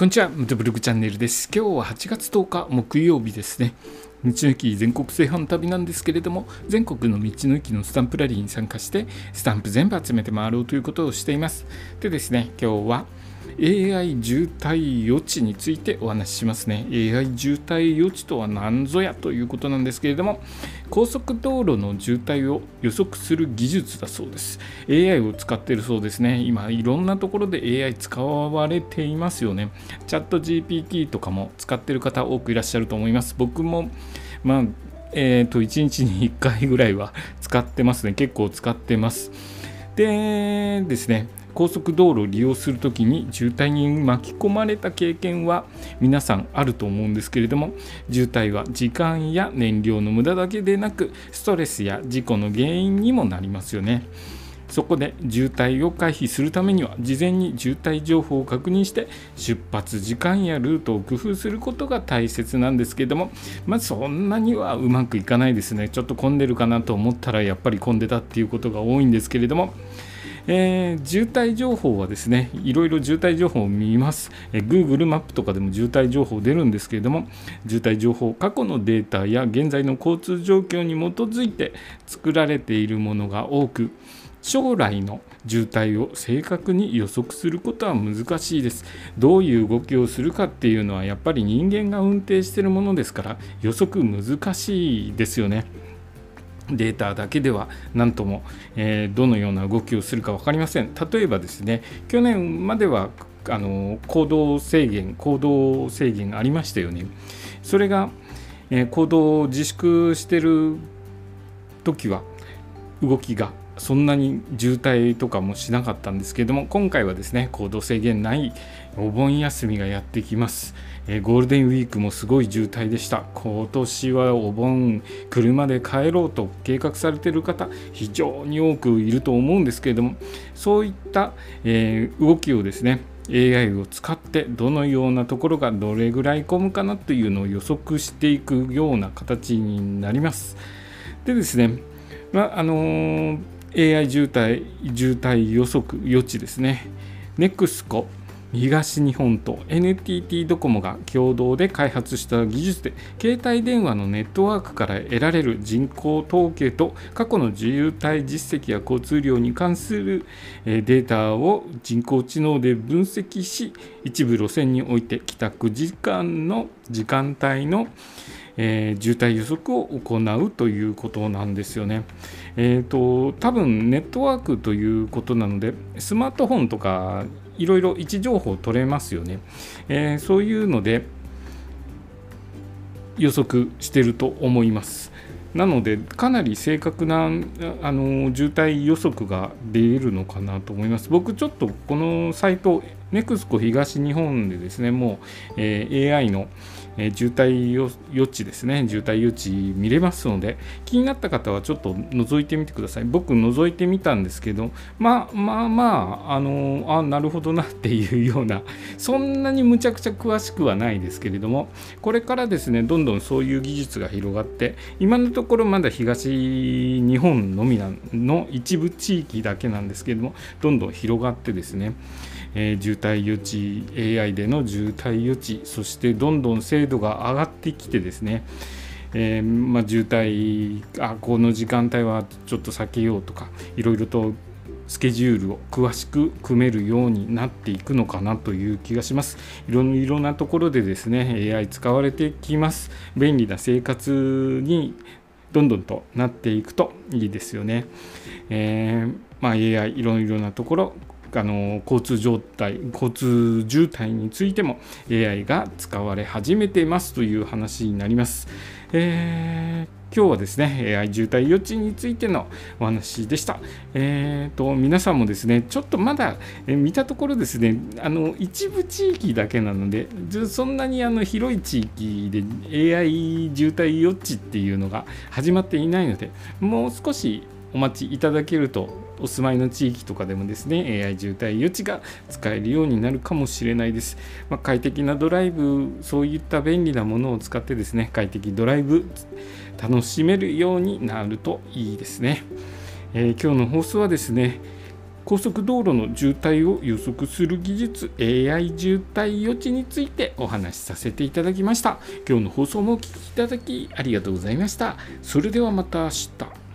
こんにちは、ムトブログチャンネルです。今日は8月10日木曜日ですね。道の駅全国製販旅なんですけれども、全国の道の駅のスタンプラリーに参加して、スタンプ全部集めて回ろうということをしています。でですね、今日は AI 渋滞予知についてお話ししますね。AI 渋滞予知とは何ぞやということなんですけれども、高速道路の渋滞を予測する技術だそうです。AI を使っているそうですね。今、いろんなところで AI 使われていますよね。チャット GPT とかも使っている方多くいらっしゃると思います。僕も、まあ、えー、と1日に1回ぐらいは使ってますね。結構使ってます。でですね、高速道路を利用するときに渋滞に巻き込まれた経験は皆さんあると思うんですけれども渋滞は時間や燃料の無駄だけでなくストレスや事故の原因にもなりますよね。そこで渋滞を回避するためには事前に渋滞情報を確認して出発時間やルートを工夫することが大切なんですけれどもまあそんなにはうまくいかないですねちょっと混んでるかなと思ったらやっぱり混んでたっていうことが多いんですけれどもえー、渋滞情報はですねいろいろ渋滞情報を見ます、えー、Google マップとかでも渋滞情報出るんですけれども渋滞情報過去のデータや現在の交通状況に基づいて作られているものが多く将来の渋滞を正確に予測することは難しいです。どういう動きをするかっていうのはやっぱり人間が運転してるものですから予測難しいですよね。データだけでは何とも、えー、どのような動きをするか分かりません。例えばですね、去年まではあの行動制限、行動制限ありましたよね。それが、えー、行動を自粛してる時は動きがそんなに渋滞とかもしなかったんですけれども今回はですね行動制限ないお盆休みがやってきます、えー、ゴールデンウィークもすごい渋滞でした今年はお盆車で帰ろうと計画されている方非常に多くいると思うんですけれどもそういった、えー、動きをですね AI を使ってどのようなところがどれぐらい混むかなというのを予測していくような形になります。でですね、まあのー AI 渋滞渋滞予測予知ですね。NEXCO 東日本と NTT ドコモが共同で開発した技術で携帯電話のネットワークから得られる人口統計と過去の渋滞実績や交通量に関するデータを人工知能で分析し一部路線において帰宅時間の時間帯のえー、渋滞予測を行うということなんですよね。えーと、多分ネットワークということなのでスマートフォンとかいろいろ位置情報取れますよね。えー、そういうので予測してると思います。なのでかなり正確なあの渋滞予測が出るのかなと思います。僕ちょっとこのサイト NEXCO 東日本でですねもう、えー、AI のえー、渋滞予知ですね、渋滞予知見れますので、気になった方はちょっと覗いてみてください。僕、覗いてみたんですけど、まあまあまあ、あのー、あ、なるほどなっていうような、そんなにむちゃくちゃ詳しくはないですけれども、これからですね、どんどんそういう技術が広がって、今のところまだ東日本のみなの一部地域だけなんですけれども、どんどん広がってですね、えー、渋滞予知 AI での渋滞予知そしてどんどん精度が上がってきてですねえー、まあ、渋滞あこの時間帯はちょっと避けようとかいろいろとスケジュールを詳しく組めるようになっていくのかなという気がします。いろいろなところでですね AI 使われてきます。便利な生活にどんどんとなっていくといいですよね。えー、まあ、AI いろいろなところあの交通状態交通渋滞についても AI が使われ始めていますという話になります。えー今日はですね AI 渋滞予知についてのお話でした。えーと、皆さんもですねちょっとまだえ見たところですねあの一部地域だけなのでそんなにあの広い地域で AI 渋滞予知っていうのが始まっていないのでもう少しお待ちいただけるとお住まいの地域とかでもですね AI 渋滞予知が使えるようになるかもしれないです、まあ、快適なドライブそういった便利なものを使ってですね快適ドライブ楽しめるようになるといいですね、えー、今日の放送はですね高速道路の渋滞を予測する技術 AI 渋滞予知についてお話しさせていただきました。今日の放送もお聴きいただきありがとうございました。それではまた明日。